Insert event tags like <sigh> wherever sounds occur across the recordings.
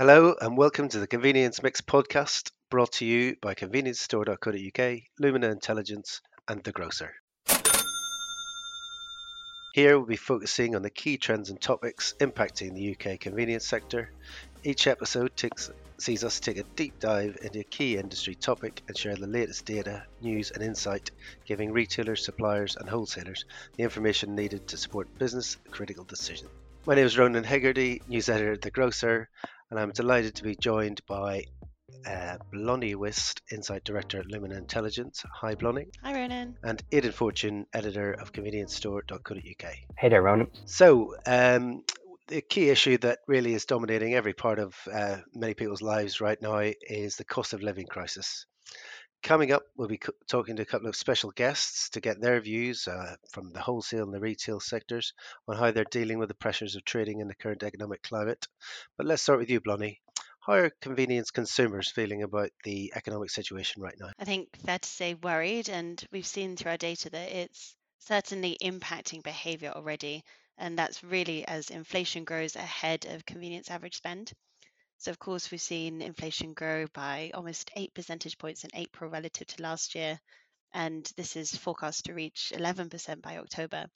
Hello and welcome to the Convenience Mix podcast brought to you by convenience.store.co.uk, Lumina Intelligence, and The Grocer. Here we'll be focusing on the key trends and topics impacting the UK convenience sector. Each episode takes, sees us take a deep dive into a key industry topic and share the latest data, news, and insight, giving retailers, suppliers, and wholesalers the information needed to support business critical decisions. My name is Ronan Hegarty, news editor at The Grocer, and I'm delighted to be joined by uh, Blonnie Whist, Insight Director at Lumina Intelligence. Hi, Blonnie. Hi, Ronan. And Aidan Fortune, Editor of ConvenienceStore.co.uk. Hey there, Ronan. So, um, the key issue that really is dominating every part of uh, many people's lives right now is the cost of living crisis. Coming up, we'll be talking to a couple of special guests to get their views uh, from the wholesale and the retail sectors on how they're dealing with the pressures of trading in the current economic climate. But let's start with you, Blonnie. How are convenience consumers feeling about the economic situation right now? I think fair to say worried, and we've seen through our data that it's certainly impacting behavior already. And that's really as inflation grows ahead of convenience average spend. So, of course, we've seen inflation grow by almost eight percentage points in April relative to last year. And this is forecast to reach 11% by October.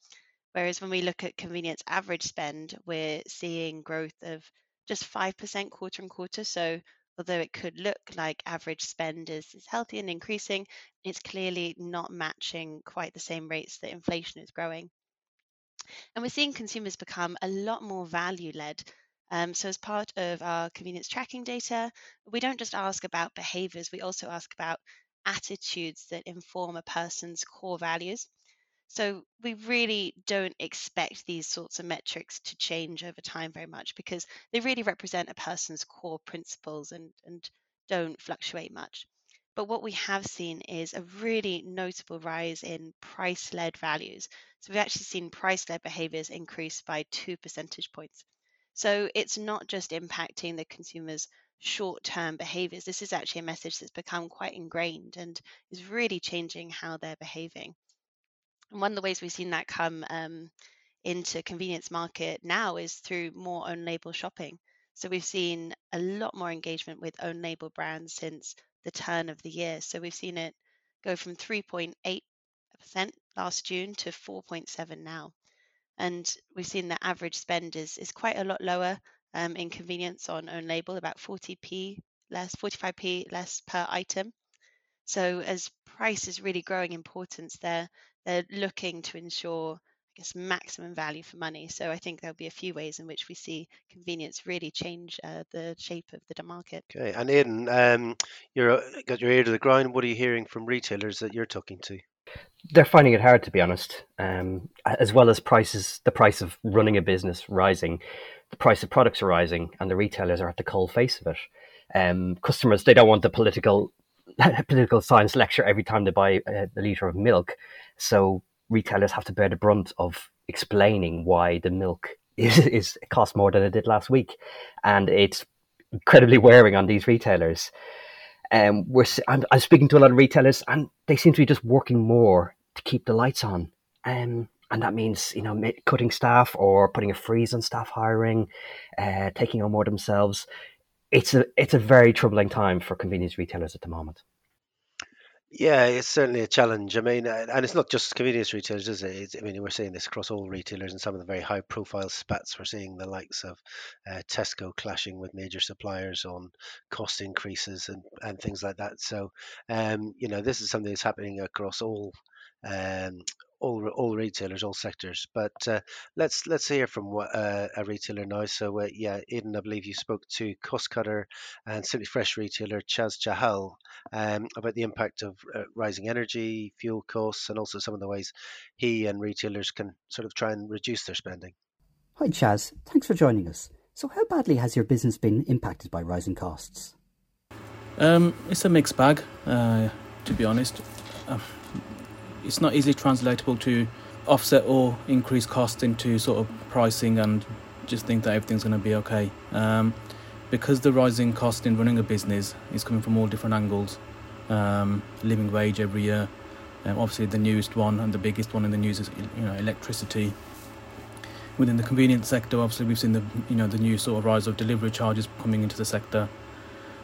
Whereas when we look at convenience average spend, we're seeing growth of just 5% quarter on quarter. So, although it could look like average spend is, is healthy and increasing, it's clearly not matching quite the same rates that inflation is growing. And we're seeing consumers become a lot more value led. Um, so, as part of our convenience tracking data, we don't just ask about behaviors, we also ask about attitudes that inform a person's core values. So, we really don't expect these sorts of metrics to change over time very much because they really represent a person's core principles and, and don't fluctuate much. But what we have seen is a really notable rise in price led values. So, we've actually seen price led behaviors increase by two percentage points. So it's not just impacting the consumer's short term behaviors. This is actually a message that's become quite ingrained and is really changing how they're behaving. And one of the ways we've seen that come um, into convenience market now is through more own label shopping. So we've seen a lot more engagement with own label brands since the turn of the year. So we've seen it go from 3.8% last June to 4.7 now and we've seen the average spend is is quite a lot lower um, in convenience on own label, about 40p less, 45p less per item. So as price is really growing importance, they're they're looking to ensure, I guess, maximum value for money. So I think there'll be a few ways in which we see convenience really change uh, the shape of the market. Okay, and Aidan, um, you're got your ear to the ground. What are you hearing from retailers that you're talking to? They're finding it hard to be honest. Um, as well as prices, the price of running a business rising, the price of products are rising, and the retailers are at the cold face of it. Um, customers they don't want the political <laughs> political science lecture every time they buy a, a liter of milk, so retailers have to bear the brunt of explaining why the milk <laughs> is, is cost more than it did last week, and it's incredibly wearing on these retailers. Um, we're I'm, I'm, speaking to a lot of retailers, and they seem to be just working more to keep the lights on. Um, and that means you know cutting staff or putting a freeze on staff hiring, uh, taking on more themselves. It's a it's a very troubling time for convenience retailers at the moment. Yeah, it's certainly a challenge. I mean, and it's not just convenience retailers, is it? It's, I mean, we're seeing this across all retailers and some of the very high profile spats. We're seeing the likes of uh, Tesco clashing with major suppliers on cost increases and, and things like that. So, um, you know, this is something that's happening across all um, all all retailers, all sectors. But uh, let's let's hear from what, uh, a retailer now. So uh, yeah, Aidan, I believe you spoke to Costcutter and Simply Fresh retailer Chaz Chahal um, about the impact of uh, rising energy, fuel costs, and also some of the ways he and retailers can sort of try and reduce their spending. Hi Chaz, thanks for joining us. So how badly has your business been impacted by rising costs? Um, it's a mixed bag, uh, to be honest. Uh, it's not easily translatable to offset or increase costs into sort of pricing and just think that everything's going to be okay. Um, because the rising cost in running a business is coming from all different angles. Um, living wage every year, um, obviously the newest one and the biggest one in the news is you know electricity. within the convenience sector, obviously we've seen the you know the new sort of rise of delivery charges coming into the sector.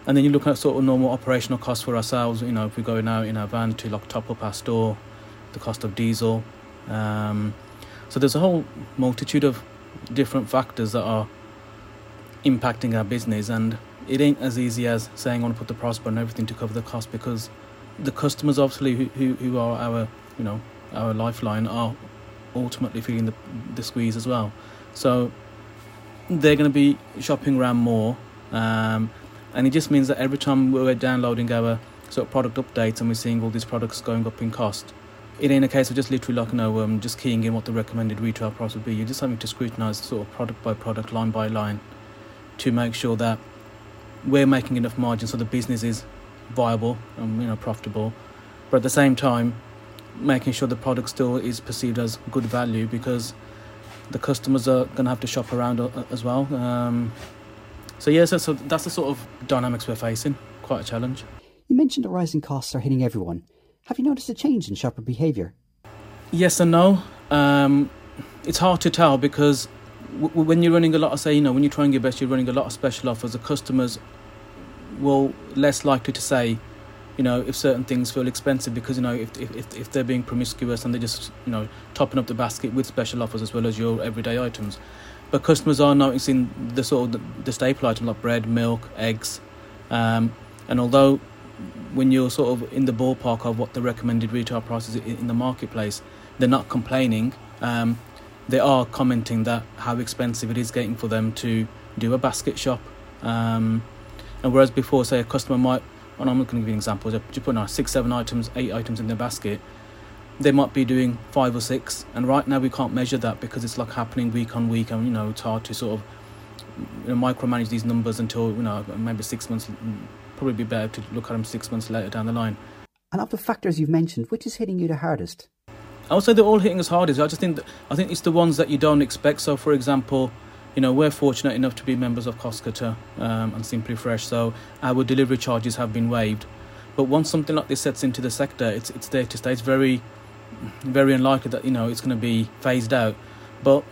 And then you look at sort of normal operational costs for ourselves. You know, if we're going out in our van to like top up our store, the cost of diesel. Um, so there's a whole multitude of different factors that are impacting our business, and it ain't as easy as saying I want to put the price on everything to cover the cost because the customers, obviously, who, who, who are our you know our lifeline, are ultimately feeling the, the squeeze as well. So they're going to be shopping around more, um, and it just means that every time we're downloading our sort of product updates and we're seeing all these products going up in cost, it ain't a case of just literally like you know um, just keying in what the recommended retail price would be. You're just having to scrutinise sort of product by product, line by line, to make sure that we're making enough margin so the business is viable and you know profitable, but at the same time making sure the product still is perceived as good value because the customers are going to have to shop around as well. Um, so yeah, so, so that's the sort of dynamics we're facing. Quite a challenge. You mentioned that rising costs are hitting everyone. Have you noticed a change in shopper behaviour? Yes and no. Um, it's hard to tell because w- when you're running a lot of, say, you know, when you're trying your best, you're running a lot of special offers. The customers will less likely to say, you know, if certain things feel expensive because you know if if if they're being promiscuous and they're just you know topping up the basket with special offers as well as your everyday items. But customers are noticing the sort of the, the staple items like bread, milk, eggs, um, and although when you're sort of in the ballpark of what the recommended retail prices in the marketplace, they're not complaining. Um, they are commenting that how expensive it is getting for them to do a basket shop. Um, and whereas before, say a customer might and I'm not going to give you an example. You put now six, seven items, eight items in their basket, they might be doing five or six. And right now we can't measure that because it's like happening week on week, and you know it's hard to sort of you know, micromanage these numbers until you know maybe six months. Probably be better to look at them six months later down the line. And of the factors you've mentioned, which is hitting you the hardest? I would say they're all hitting us hardest. I just think that, I think it's the ones that you don't expect. So, for example, you know, we're fortunate enough to be members of Costco um, and Simply Fresh, so our delivery charges have been waived. But once something like this sets into the sector, it's it's there to stay. It's very, very unlikely that you know it's going to be phased out. But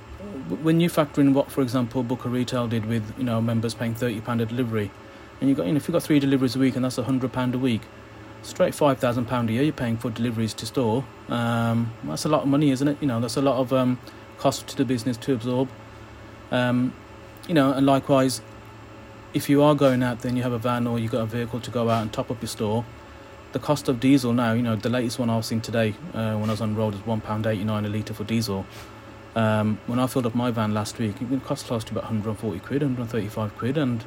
when you factor in what, for example, Booker Retail did with you know members paying thirty pound a delivery, and you got you know if you've got three deliveries a week and that's hundred pound a week, straight five thousand pound a year you're paying for deliveries to store. Um, that's a lot of money, isn't it? You know, that's a lot of um, cost to the business to absorb. Um, you know, and likewise, if you are going out then you have a van or you've got a vehicle to go out and top up your store, the cost of diesel now, you know, the latest one I've seen today uh, when I was on road is £1.89 a litre for diesel. Um, when I filled up my van last week, it cost close to about 140 quid, 135 quid, and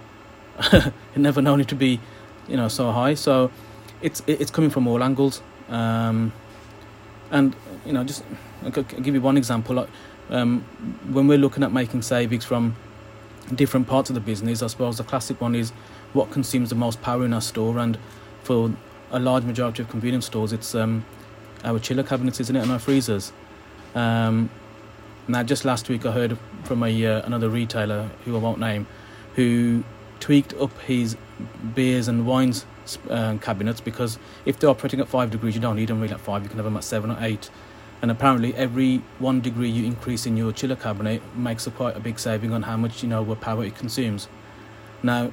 <laughs> never known it to be, you know, so high. So it's it's coming from all angles. Um, and, you know, just I'll give you one example. Um, when we're looking at making savings from different parts of the business, I suppose the classic one is what consumes the most power in our store, and for a large majority of convenience stores, it's um, our chiller cabinets, isn't it, and our freezers. Um, now, just last week, I heard from a uh, another retailer who I won't name, who tweaked up his beers and wines uh, cabinets because if they're operating at five degrees, you don't need them really at five. You can have them at seven or eight and apparently every one degree you increase in your chiller cabinet makes a quite a big saving on how much you know what power it consumes now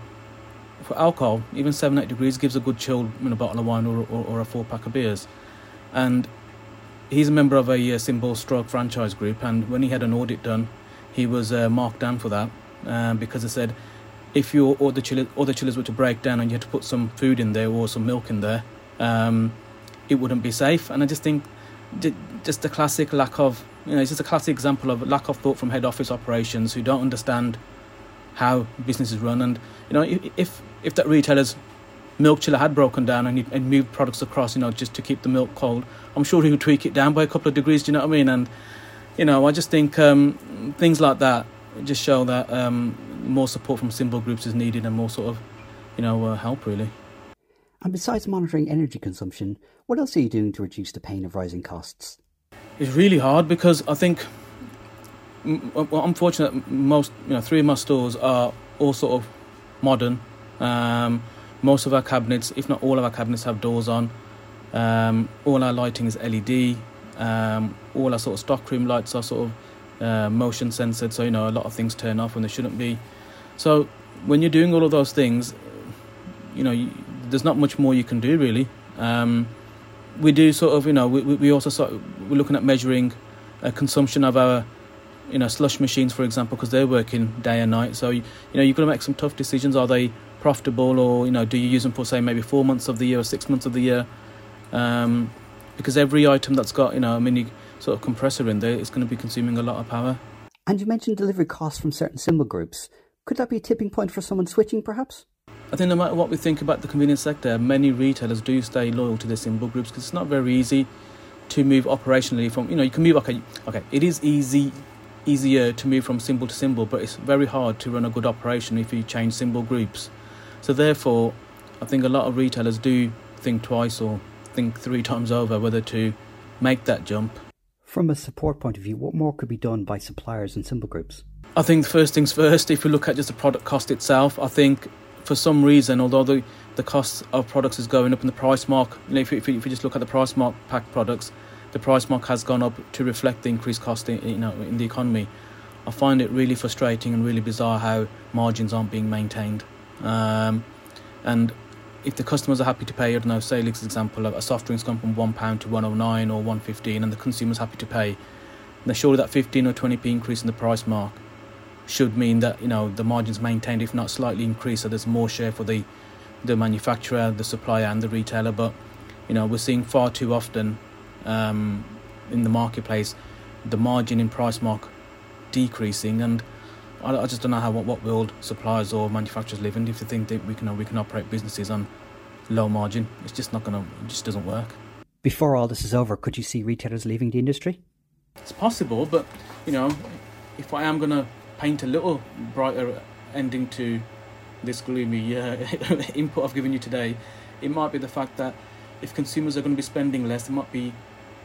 for alcohol even 7 8 degrees gives a good chill in a bottle of wine or, or, or a four pack of beers and he's a member of a uh, symbol stroke franchise group and when he had an audit done he was uh, marked down for that um, because they said if your all the chillers, all the chillers were to break down and you had to put some food in there or some milk in there um, it wouldn't be safe. And i just think just a classic lack of you know it's just a classic example of lack of thought from head office operations who don't understand how businesses run. And you know if if that retailer's milk chiller had broken down and, and moved products across you know just to keep the milk cold i'm sure he would tweak it down by a couple of degrees do you know what i mean? And you know i just think um, things like that just show that um, more support from symbol groups is needed and more sort of you know uh, help really and besides monitoring energy consumption, what else are you doing to reduce the pain of rising costs? It's really hard because I think, well, I'm fortunate. Most, you know, three of my stores are all sort of modern. Um, most of our cabinets, if not all of our cabinets, have doors on. Um, all our lighting is LED. Um, all our sort of stockroom lights are sort of uh, motion censored, so you know a lot of things turn off when they shouldn't be. So when you're doing all of those things, you know, you, there's not much more you can do really. Um, we do sort of, you know, we, we also sort of, we're looking at measuring uh, consumption of our, you know, slush machines, for example, because they're working day and night. So you, you know, you've got to make some tough decisions. Are they profitable, or you know, do you use them for say maybe four months of the year or six months of the year? Um, because every item that's got you know a mini sort of compressor in there is going to be consuming a lot of power. And you mentioned delivery costs from certain symbol groups. Could that be a tipping point for someone switching, perhaps? I think no matter what we think about the convenience sector, many retailers do stay loyal to their symbol groups because it's not very easy to move operationally from, you know, you can move, okay, okay, it is easy, easier to move from symbol to symbol, but it's very hard to run a good operation if you change symbol groups. So therefore, I think a lot of retailers do think twice or think three <laughs> times over whether to make that jump. From a support point of view, what more could be done by suppliers and symbol groups? I think first things first, if we look at just the product cost itself, I think for some reason, although the, the cost of products is going up in the price mark, you know, if, you, if, you just look at the price mark pack products, the price mark has gone up to reflect the increased cost in, you know, in the economy. I find it really frustrating and really bizarre how margins aren't being maintained. Um, and if the customers are happy to pay, I don't know, say, for example, a soft drink's gone from £1 to 109 or 115 and the consumer's happy to pay, then surely that 15 or 20p increase in the price mark should mean that you know the margins maintained, if not slightly increased, so there's more share for the the manufacturer, the supplier, and the retailer. But you know we're seeing far too often um, in the marketplace the margin in price mark decreasing, and I, I just don't know how what, what world suppliers or manufacturers live in if they think that we can we can operate businesses on low margin. It's just not gonna. It just doesn't work. Before all this is over, could you see retailers leaving the industry? It's possible, but you know, if I am gonna paint a little brighter ending to this gloomy uh, <laughs> input I've given you today, it might be the fact that if consumers are going to be spending less, they might be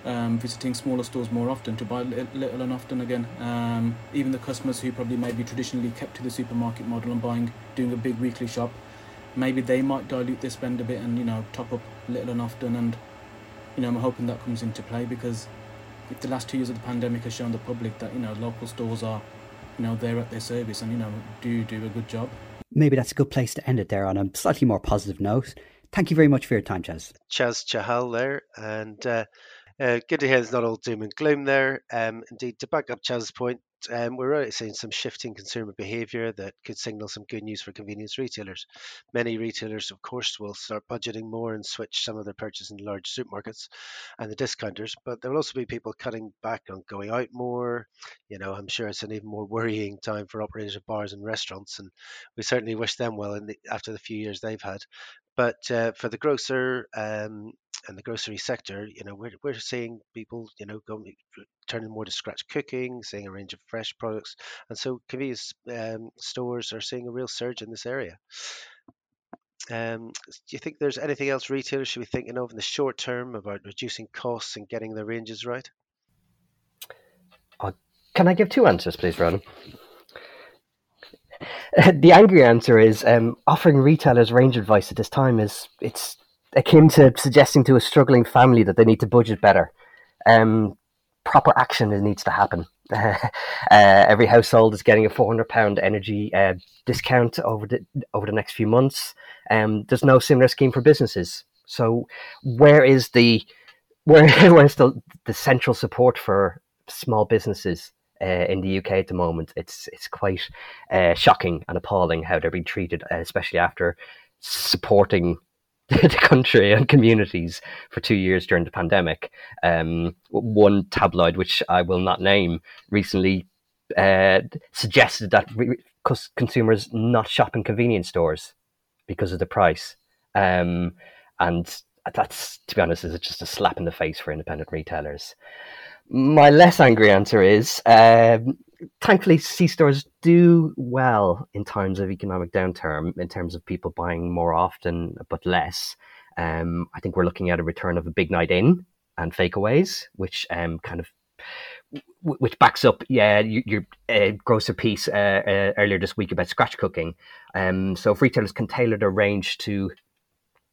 um, visiting smaller stores more often to buy little and often again. Um, even the customers who probably maybe traditionally kept to the supermarket model and buying, doing a big weekly shop, maybe they might dilute their spend a bit and you know top up little and often. And you know I'm hoping that comes into play because if the last two years of the pandemic has shown the public that you know local stores are you know they're at their service and you know do do a good job. Maybe that's a good place to end it there on a slightly more positive note. Thank you very much for your time, Chaz. Chaz Chahal there, and uh, uh, good to hear there's not all doom and gloom there. Um, indeed, to back up Chaz's point, um, we're already seeing some shifting consumer behaviour that could signal some good news for convenience retailers. Many retailers, of course, will start budgeting more and switch some of their purchases in large supermarkets and the discounters, but there will also be people cutting back on going out more. You know, I'm sure it's an even more worrying time for operators of bars and restaurants, and we certainly wish them well the, after the few years they've had. But uh, for the grocer, um, and the grocery sector, you know, we're, we're seeing people, you know, going turning more to scratch cooking, seeing a range of fresh products, and so convenience um, stores are seeing a real surge in this area. Um, do you think there's anything else retailers should be thinking of in the short term about reducing costs and getting their ranges right? Uh, can I give two answers, please, Ronan? <laughs> the angry answer is um, offering retailers range advice at this time is it's akin to suggesting to a struggling family that they need to budget better. Um, proper action needs to happen. <laughs> uh, every household is getting a four hundred pound energy uh, discount over the over the next few months. Um, there's no similar scheme for businesses. So where is the <laughs> where where's the the central support for small businesses uh, in the UK at the moment? It's it's quite uh, shocking and appalling how they're being treated, uh, especially after supporting <laughs> the country and communities for two years during the pandemic. Um, one tabloid, which I will not name, recently uh, suggested that re- consumers not shop in convenience stores because of the price. Um, and that's, to be honest, is just a slap in the face for independent retailers. My less angry answer is um, thankfully, C stores do well in times of economic downturn in terms of people buying more often but less. Um, I think we're looking at a return of a big night in and fakeaways, which um, kind of which backs up yeah your, uh, grocer piece uh, uh, earlier this week about scratch cooking. Um, so if retailers can tailor their range to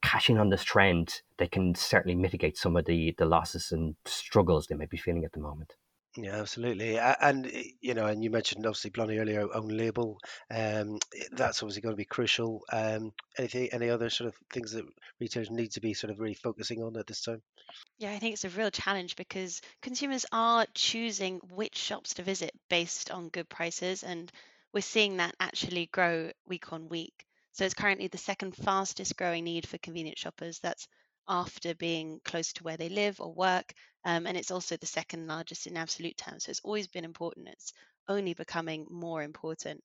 cashing on this trend, they can certainly mitigate some of the the losses and struggles they may be feeling at the moment. Yeah, absolutely. And eh, you know, and you mentioned obviously Blonnie earlier, own label. Um, eh, that's obviously going to be crucial. Um, anything, any other sort of things that retailers need to be sort of really focusing on at this time? Yeah, I think it's a real challenge because consumers are choosing which shops to visit based on good prices, and we're seeing that actually grow week on week. So it's currently the second fastest growing need for convenience shoppers. That's after being close to where they live or work. Um, and it's also the second largest in absolute terms. So it's always been important. It's only becoming more important.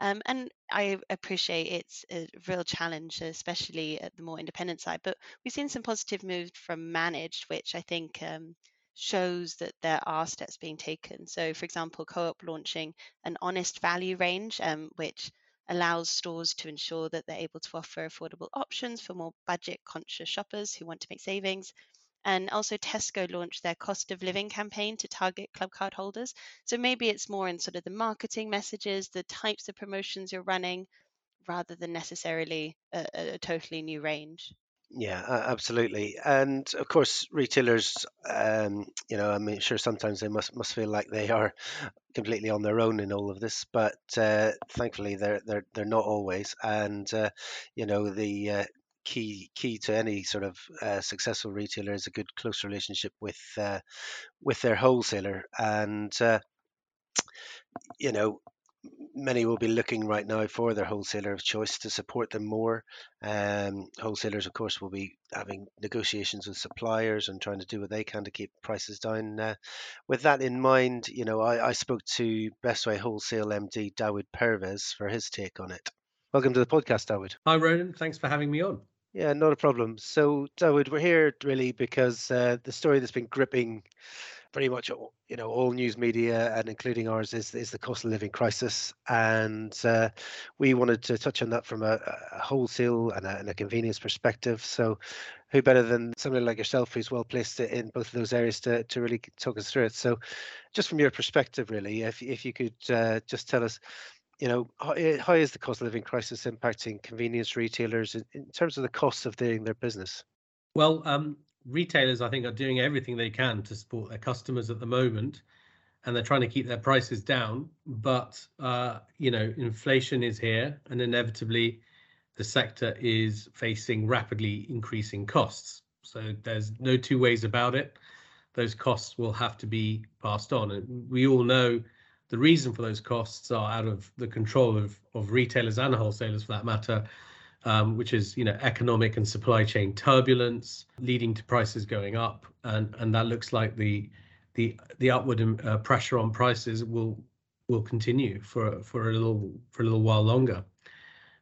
Um, and I appreciate it's a real challenge, especially at the more independent side. But we've seen some positive moves from managed, which I think um, shows that there are steps being taken. So, for example, Co op launching an honest value range, um, which allows stores to ensure that they're able to offer affordable options for more budget conscious shoppers who want to make savings. And also, Tesco launched their cost of living campaign to target Clubcard holders. So maybe it's more in sort of the marketing messages, the types of promotions you're running, rather than necessarily a, a totally new range. Yeah, absolutely. And of course, retailers, um, you know, I'm sure sometimes they must must feel like they are <laughs> completely on their own in all of this, but uh, thankfully they're they're they're not always. And uh, you know, the uh, key key to any sort of uh, successful retailer is a good close relationship with uh, with their wholesaler. And uh, you know, many will be looking right now for their wholesaler of choice to support them more. Um, wholesalers, of course, will be having negotiations with suppliers and trying to do what they can to keep prices down. Uh, with that in mind, you know, I, I spoke to Bestway Wholesale MD Dawood Pervez for his take on it. Welcome to the podcast, Dawood. Hi, Ronan. Thanks for having me on. Yeah, not a problem. So, Dawood, we're here really because uh, the story that's been gripping pretty much all, you know all news media and including ours is is the cost of living crisis. And uh, we wanted to touch on that from a, a wholesale and a, and a, convenience perspective. So who better than somebody like yourself who's well placed in both of those areas to, to really talk us through it? So just from your perspective really if, if you could uh, just tell us you know how, eh, how is the cost of living crisis impacting convenience retailers in, in terms of the costs of doing their business? Well um, retailers, I think, are doing everything they can to support their customers at the moment, and they're trying to keep their prices down. But uh, you know, inflation is here, and inevitably, the sector is facing rapidly increasing costs. So there's no two ways about it. Those costs will have to be passed on, and we all know the reason for those costs are out of the control of of retailers and wholesalers, for that matter um, which is you know economic and supply chain turbulence leading to prices going up, and and that looks like the the the upward um, uh, pressure on prices will will continue for for a little for a little while longer.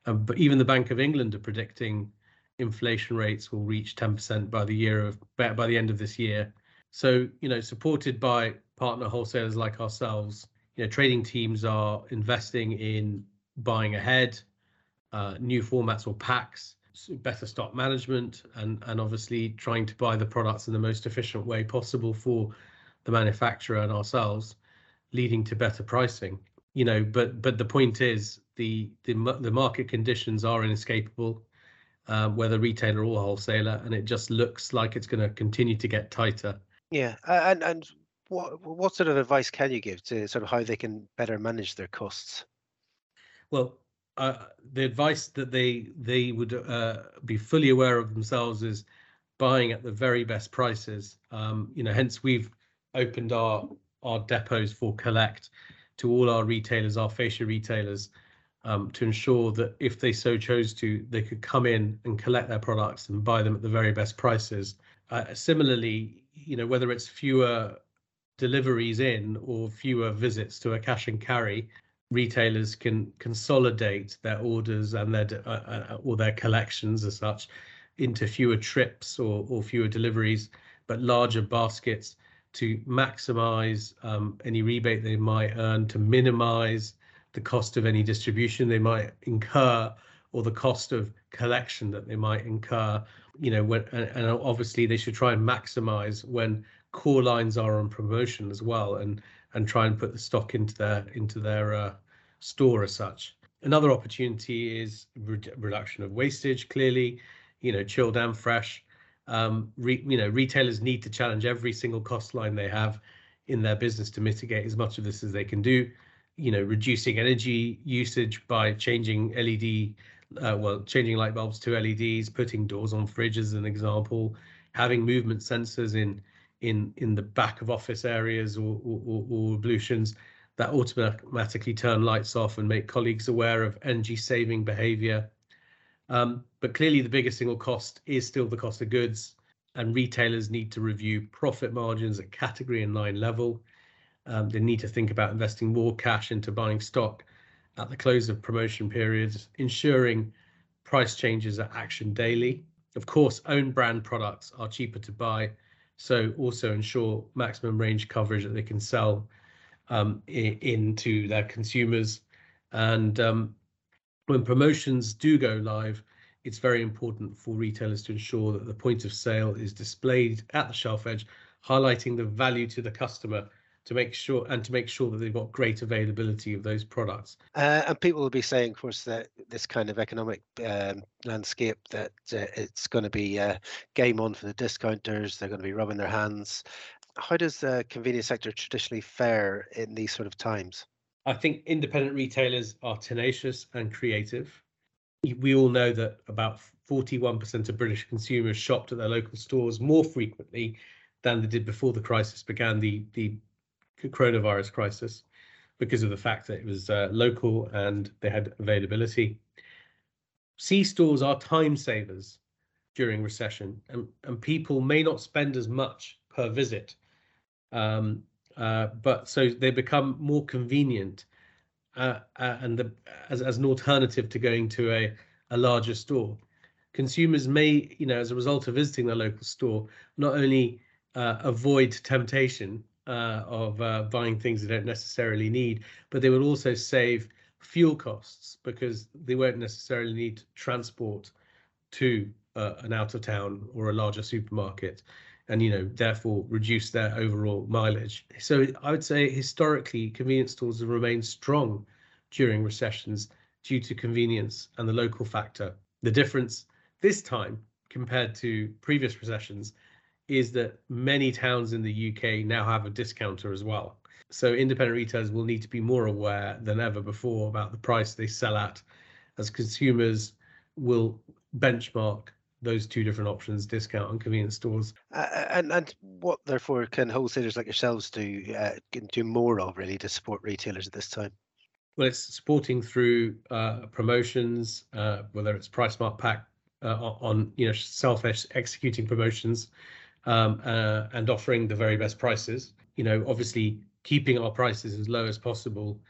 Um, but even the Bank of England are predicting inflation rates will reach 10% by the year of by the end of this year. So you know, supported by partner wholesalers like ourselves, you know, trading teams are investing in buying ahead, uh, new formats or packs, better stock management, and and obviously trying to buy the products in the most efficient way possible for the manufacturer and ourselves, leading to better pricing. You know, but but the point is the the the market conditions are inescapable, uh, whether retailer or wholesaler, and it just looks like it's going to continue to get tighter. Yeah, and and what what sort of advice can you give to sort of how they can better manage their costs? Well, uh, the advice that they they would uh, be fully aware of themselves is buying at the very best prices. Um, you know, hence we've opened our our depots for collect to all our retailers, our fascia retailers, um, to ensure that if they so chose to, they could come in and collect their products and buy them at the very best prices. Uh, similarly, you know, whether it's fewer deliveries in or fewer visits to a cash and carry, retailers can consolidate their orders and their uh, uh, or their collections as such into fewer trips or, or fewer deliveries, but larger baskets to maximize um, any rebate they might earn, to minimize the cost of any distribution they might incur or the cost of collection that they might incur. You know, when, and, and obviously they should try and maximize when core lines are on promotion as well, and and try and put the stock into their into their uh, store as such. Another opportunity is re- reduction of wastage. Clearly, you know, chilled and fresh. Um, you know, retailers need to challenge every single cost line they have. in their business to mitigate as much of this as they can do. You know, reducing energy usage by changing LED, uh, well, changing light bulbs to LEDs, putting doors on fridges as an example, having movement sensors in in in the back of office areas or, or, or ablutions that automatically turn lights off and make colleagues aware of energy saving behavior. Um, but clearly, the biggest single cost is still the cost of goods, and retailers need to review profit margins at category and line level. Um, they need to think about investing more cash into buying stock at the close of promotion periods, ensuring price changes are actioned daily. Of course, own brand products are cheaper to buy, so also ensure maximum range coverage that they can sell um, into their consumers. And um, when promotions do go live, it's very important for retailers to ensure that the point of sale is displayed at the shelf edge, highlighting the value to the customer to make sure and to make sure that they've got great availability of those products. Uh, and people will be saying, of course, that this kind of economic um, landscape that uh, it's going to be uh, game on for the discounters. They're going to be rubbing their hands. How does the convenience sector traditionally fare in these sort of times? I think independent retailers are tenacious and creative. We all know that about 41% of British consumers shopped at their local stores more frequently than they did before the crisis began, the, the coronavirus crisis, because of the fact that it was uh, local and they had availability. C stores are time savers during recession, and, and people may not spend as much per visit um, uh, but so they become more convenient uh, uh, and the, as, as an alternative to going to a, a larger store. Consumers may, you know, as a result of visiting the local store, not only uh, avoid temptation uh, of uh, buying things they don't necessarily need, but they will also save fuel costs because they won't necessarily need transport to an out of town or a larger supermarket and you know therefore reduce their overall mileage. So I would say historically convenience stores have remained strong during recessions due to convenience and the local factor. The difference this time compared to previous recessions is that many towns in the UK now have a discounter as well. So independent retailers will need to be more aware than ever before about the price they sell at as consumers will benchmark those two different options, discount and convenience stores. Uh, and and what therefore can wholesalers like yourselves do uh, can do more of really to support retailers at this time? Well, it's supporting through uh, promotions, uh, whether it's price mark pack uh, on you know self executing promotions, um, uh, and offering the very best prices. You know, obviously keeping our prices as low as possible,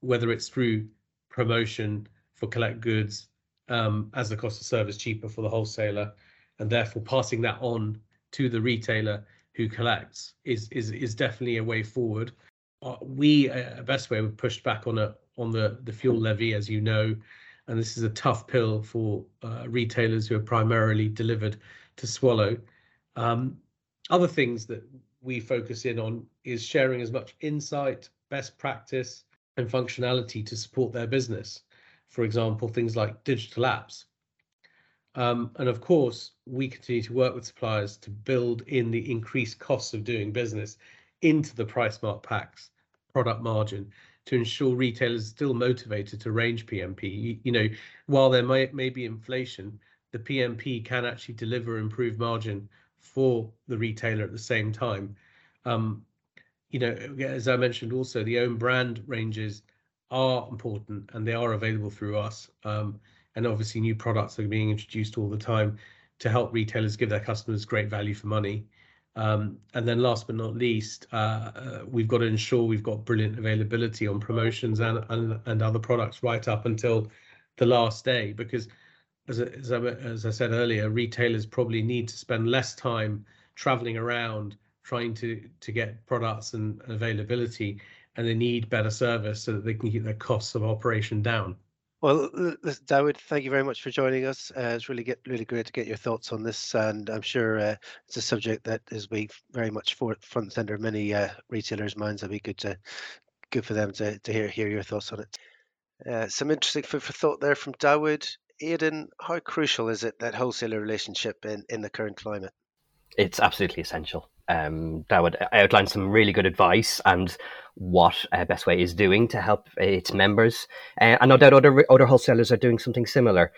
whether it's through promotion for collect goods um, as the cost of service cheaper for the wholesaler, and therefore passing that on to the retailer who collects is is is definitely a way forward. Uh, we uh, Bestway we've pushed back on a on the the fuel levy, as you know, and this is a tough pill for uh, retailers who are primarily delivered to swallow. Um, other things that we focus in on is sharing as much insight, best practice, and functionality to support their business for example, things like digital apps. Um, and of course, we continue to work with suppliers to build in the increased costs of doing business into the price mark packs product margin to ensure retailers are still motivated to range PMP. You know, while there may, may be inflation, the PMP can actually deliver improved margin for the retailer at the same time. Um, you know, as I mentioned, also the own brand ranges are important and they are available through us. Um, and obviously, new products are being introduced all the time to help retailers give their customers great value for money. Um, and then, last but not least, uh, uh, we've got to ensure we've got brilliant availability on promotions and, and, and other products right up until the last day. Because, as, as, I, as I said earlier, retailers probably need to spend less time traveling around trying to to get products and availability and they need better service so that they can keep their costs of operation down. Well, Dawood, thank you very much for joining us. Uh, it's really get really great to get your thoughts on this, and I'm sure uh, it's a subject that is be very much for front and center of many uh, retailers' minds. It'd be good to good for them to, to hear hear your thoughts on it. Uh, some interesting food for thought there from Dawood. Aidan, how crucial is it that wholesaler relationship in, in the current climate? It's absolutely essential. Um, Dawood outline some really good advice and what uh, Bestway is doing to help its members. Uh, and no doubt other other wholesalers are doing something similar.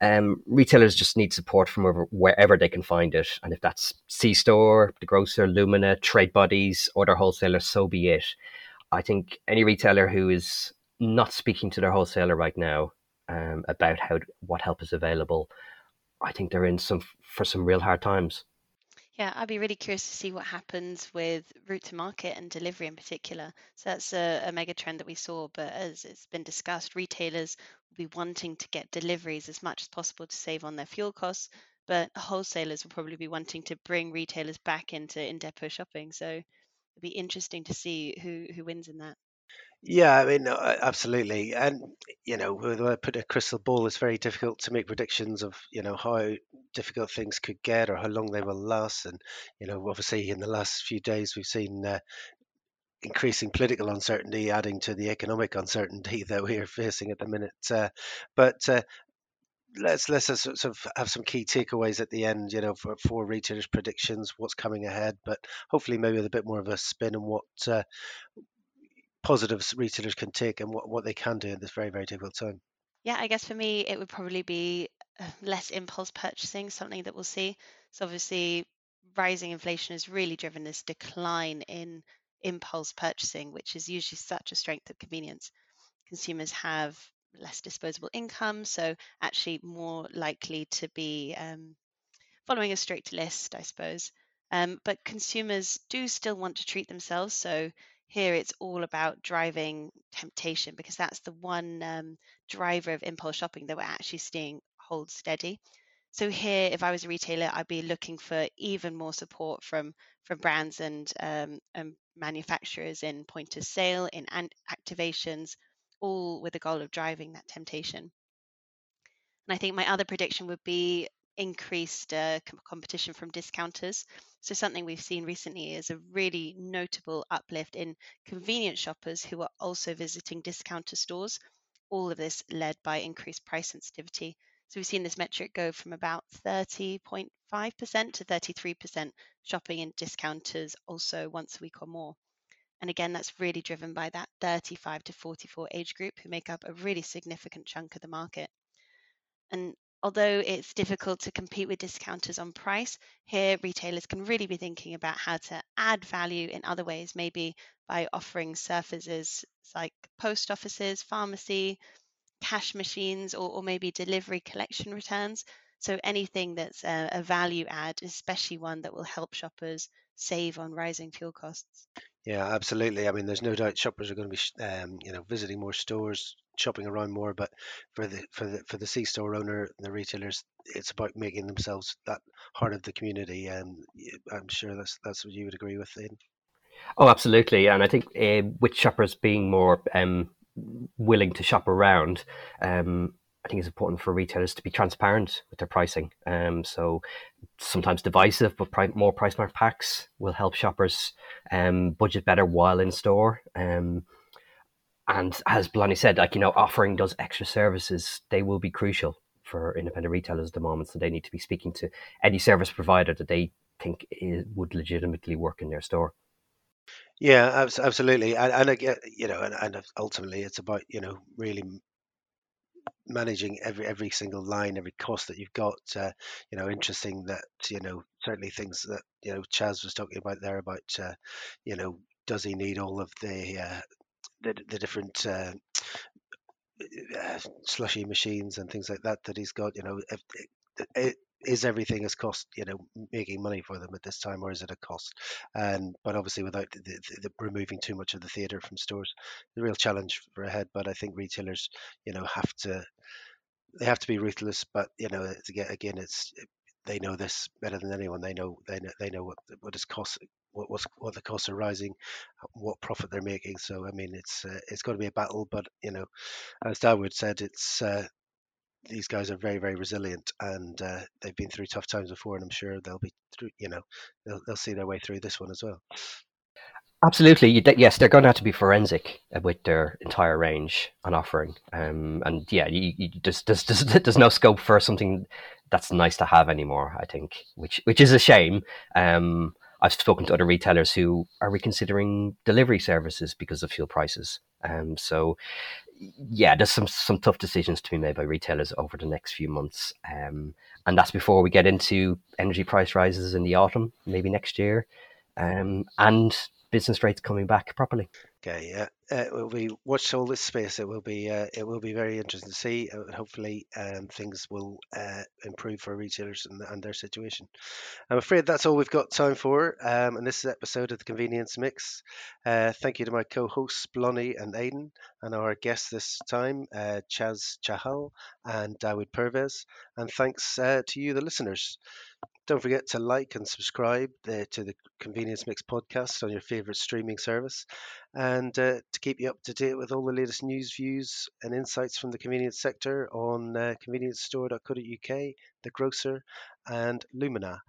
Um, retailers just need support from wherever, wherever they can find it, and if that's C Store, the grocer, Lumina, trade bodies, other wholesalers, so be it. I think any retailer who is not speaking to their wholesaler right now um, about how what help is available, I think they're in some for some real hard times. Yeah, I'd be really curious to see what happens with route to market and delivery in particular. So that's a, a mega trend that we saw, but as it's been discussed, retailers will be wanting to get deliveries as much as possible to save on their fuel costs, but wholesalers will probably be wanting to bring retailers back into in depot shopping. So it'd be interesting to see who who wins in that. Yeah, I mean, uh, absolutely. And, you know, when I put a crystal ball, it's very difficult to make predictions of, you know, how difficult things could get or how long they will last. And, you know, obviously in the last few days, we've seen uh, increasing political uncertainty adding to the economic uncertainty <laughs> that we are facing at the minute. Uh, but uh, let's let's sort of have some key takeaways at the end, you know, for, for retailers' predictions, what's coming ahead, but hopefully maybe with a bit more of a spin on what uh, positives retailers can take and what, what they can do in this very, very difficult time? Yeah, I guess for me, it would probably be uh, less impulse purchasing, something that we'll see. So obviously, rising inflation has really driven this decline in impulse purchasing, which is usually such a strength of convenience. Consumers have less disposable income, so actually more likely to be um, following a strict list, I suppose. Um, but consumers do still want to treat themselves, so here it's all about driving temptation because that's the one um, driver of impulse shopping that we're actually seeing hold steady. So here, if I was a retailer, I'd be looking for even more support from from brands and um, and manufacturers in point of sale, in activations, all with the goal of driving that temptation. And I think my other prediction would be increased uh, competition from discounters. So something we've seen recently is a really notable uplift in convenience shoppers who are also visiting discounter stores. All of this led by increased price sensitivity. So we've seen this metric go from about 30.5% to 33% shopping in discounters also once a week or more. And again, that's really driven by that 35 to 44 age group who make up a really significant chunk of the market. And although it's difficult to compete with discounters on price, here retailers can really be thinking about how to add value in other ways, maybe by offering services like post offices, pharmacy, cash machines, or, or maybe delivery collection returns. So anything that's a, a value add, especially one that will help shoppers save on rising fuel costs. Yeah, absolutely. I mean, there's no doubt shoppers are going to be, um, you know, visiting more stores, shopping around more. But for the for the for the C store owner, the retailers, it's about making themselves that heart of the community. And I'm sure that's that's what you would agree with, Aidan. Oh, absolutely. And I think uh, with shoppers being more um, willing to shop around, um, I think it's important for retailers to be transparent with their pricing. Um, so sometimes divisive, but pri- more price mark packs will help shoppers um, budget better while in store. Um, and as Blonnie said, like you know, offering those extra services, they will be crucial for independent retailers at the moment. So they need to be speaking to any service provider that they think is, would legitimately work in their store. Yeah, absolutely, and, and again, you know, and, and ultimately, it's about you know really managing every every single line, every cost that you've got. Uh, you know, interesting that you know certainly things that you know Chaz was talking about there about uh, you know does he need all of the uh, the, the different uh, uh, slushy machines and things like that that he's got. You know, is everything as cost you know making money for them at this time or is it a cost? And but obviously without the, the, the removing too much of the theater from stores the real challenge for ahead but i think retailers you know have to they have to be ruthless. But you know again it's they know this better than anyone. They know they know they know what what is cost what what's, what the costs are rising what profit they're making. So i mean it's uh, it's going to be a battle. But you know as Dawood said it's uh, these guys are very very resilient and uh, they've been through tough times before and i'm sure they'll be through you know they'll, they'll see their way through this one as well Absolutely, yes, they're going to have to be forensic uh, with their entire range and offering. Um, and yeah, you, you, <laughs> there's, there's, no scope for something that's nice to have anymore. I think, which which is a shame. Um, I've spoken to other retailers who are reconsidering delivery services because of fuel prices. Um, so yeah, there's some some tough decisions to be made by retailers over the next few months, um, and that's before we get into energy price rises in the autumn, maybe next year, um, and business rates coming back properly. Okay, yeah, uh, be watch all this space. It will be uh, it will be very interesting to see. Uh, hopefully, um, things will uh, improve for retailers and, and, their situation. I'm afraid that's all we've got time for. Um, and this is episode of the Convenience Mix. Uh, thank you to my co-hosts Blonnie and Aidan, and our guests this time, Chaz Chahal and Dawood Pervez. And thanks to you, the listeners. Don't forget to like and subscribe uh, to the Convenience Mix podcast on your favorite streaming service and uh, to keep you up to date with all the latest news, views, and insights from the convenience sector on uh, convenience store.co.uk, The Grocer, and Lumina.